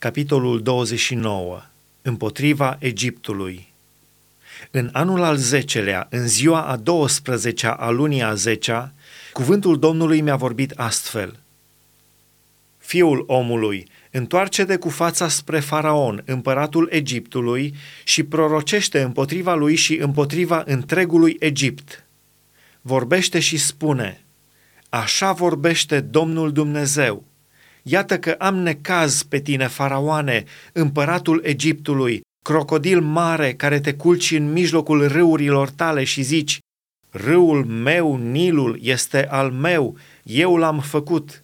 Capitolul 29. Împotriva Egiptului. În anul al zecelea, în ziua a 12-a a lunii a zecea, cuvântul Domnului mi-a vorbit astfel. Fiul omului, întoarce-te cu fața spre Faraon, împăratul Egiptului, și prorocește împotriva lui și împotriva întregului Egipt. Vorbește și spune, Așa vorbește Domnul Dumnezeu, Iată că am necaz pe tine, faraoane, împăratul Egiptului, crocodil mare care te culci în mijlocul râurilor tale și zici, râul meu, Nilul, este al meu, eu l-am făcut.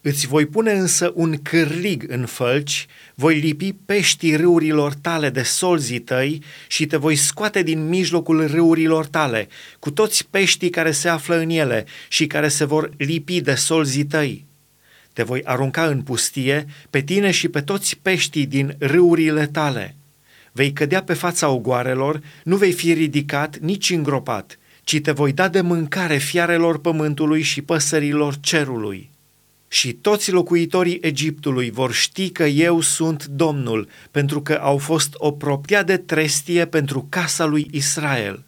Îți voi pune însă un cârlig în fălci, voi lipi peștii râurilor tale de solzii tăi și te voi scoate din mijlocul râurilor tale, cu toți peștii care se află în ele și care se vor lipi de solzii tăi te voi arunca în pustie pe tine și pe toți peștii din râurile tale. Vei cădea pe fața ogoarelor, nu vei fi ridicat, nici îngropat, ci te voi da de mâncare fiarelor pământului și păsărilor cerului. Și toți locuitorii Egiptului vor ști că eu sunt Domnul, pentru că au fost o propria de trestie pentru casa lui Israel.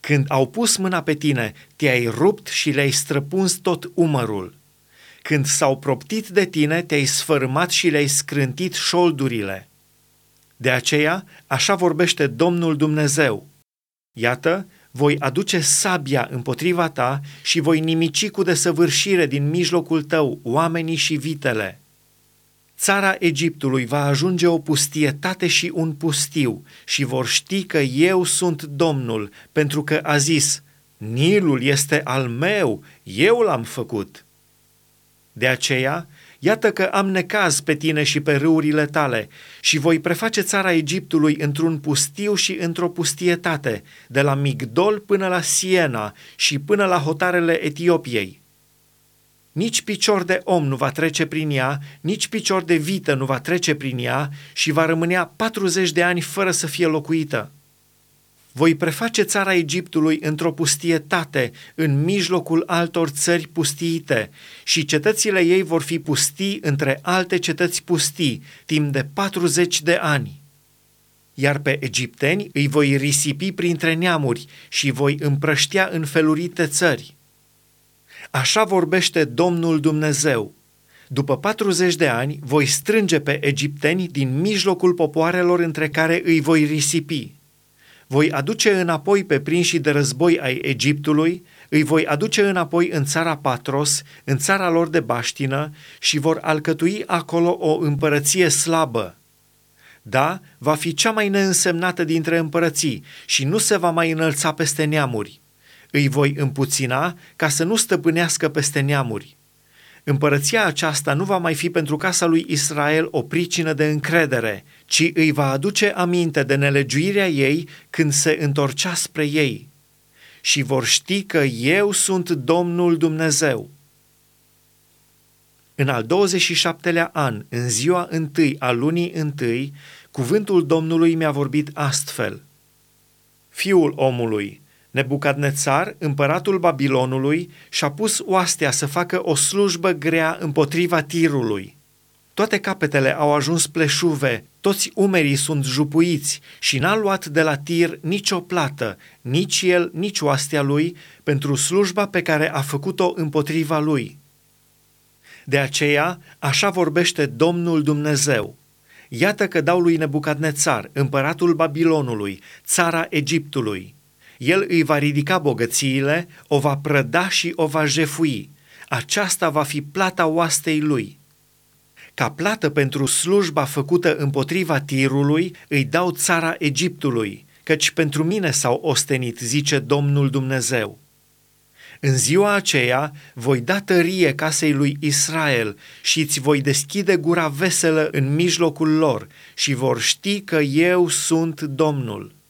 Când au pus mâna pe tine, te-ai rupt și le-ai străpuns tot umărul. Când s-au proptit de tine, te-ai sfărâmat și le-ai scrântit șoldurile. De aceea, așa vorbește Domnul Dumnezeu. Iată, voi aduce sabia împotriva ta și voi nimici cu desăvârșire din mijlocul tău oamenii și vitele. Țara Egiptului va ajunge o pustietate și un pustiu și vor ști că eu sunt Domnul, pentru că a zis, Nilul este al meu, eu l-am făcut. De aceea, iată că am necaz pe tine și pe râurile tale și voi preface țara Egiptului într-un pustiu și într-o pustietate, de la Migdol până la Siena și până la hotarele Etiopiei. Nici picior de om nu va trece prin ea, nici picior de vită nu va trece prin ea și va rămânea 40 de ani fără să fie locuită. Voi preface țara Egiptului într-o pustietate în mijlocul altor țări pustiite și cetățile ei vor fi pustii între alte cetăți pustii timp de 40 de ani. Iar pe egipteni îi voi risipi printre neamuri și voi împrăștea în felurite țări. Așa vorbește Domnul Dumnezeu. După 40 de ani voi strânge pe egipteni din mijlocul popoarelor între care îi voi risipi voi aduce înapoi pe prinșii de război ai Egiptului, îi voi aduce înapoi în țara Patros, în țara lor de baștină, și vor alcătui acolo o împărăție slabă. Da, va fi cea mai neînsemnată dintre împărății și nu se va mai înălța peste neamuri. Îi voi împuțina ca să nu stăpânească peste neamuri. Împărăția aceasta nu va mai fi pentru casa lui Israel o pricină de încredere, ci îi va aduce aminte de nelegiuirea ei când se întorcea spre ei. Și vor ști că eu sunt Domnul Dumnezeu. În al 27-lea an, în ziua întâi a lunii întâi, cuvântul Domnului mi-a vorbit astfel. Fiul omului, Nebucadnețar, împăratul Babilonului, și-a pus oastea să facă o slujbă grea împotriva tirului. Toate capetele au ajuns pleșuve, toți umerii sunt jupuiți și n-a luat de la tir nicio plată, nici el, nici oastea lui, pentru slujba pe care a făcut-o împotriva lui. De aceea, așa vorbește Domnul Dumnezeu. Iată că dau lui Nebucadnețar, împăratul Babilonului, țara Egiptului, el îi va ridica bogățiile, o va prăda și o va jefui. Aceasta va fi plata oastei lui. Ca plată pentru slujba făcută împotriva tirului, îi dau țara Egiptului, căci pentru mine s-au ostenit, zice Domnul Dumnezeu. În ziua aceea voi da tărie casei lui Israel și îți voi deschide gura veselă în mijlocul lor și vor ști că eu sunt Domnul.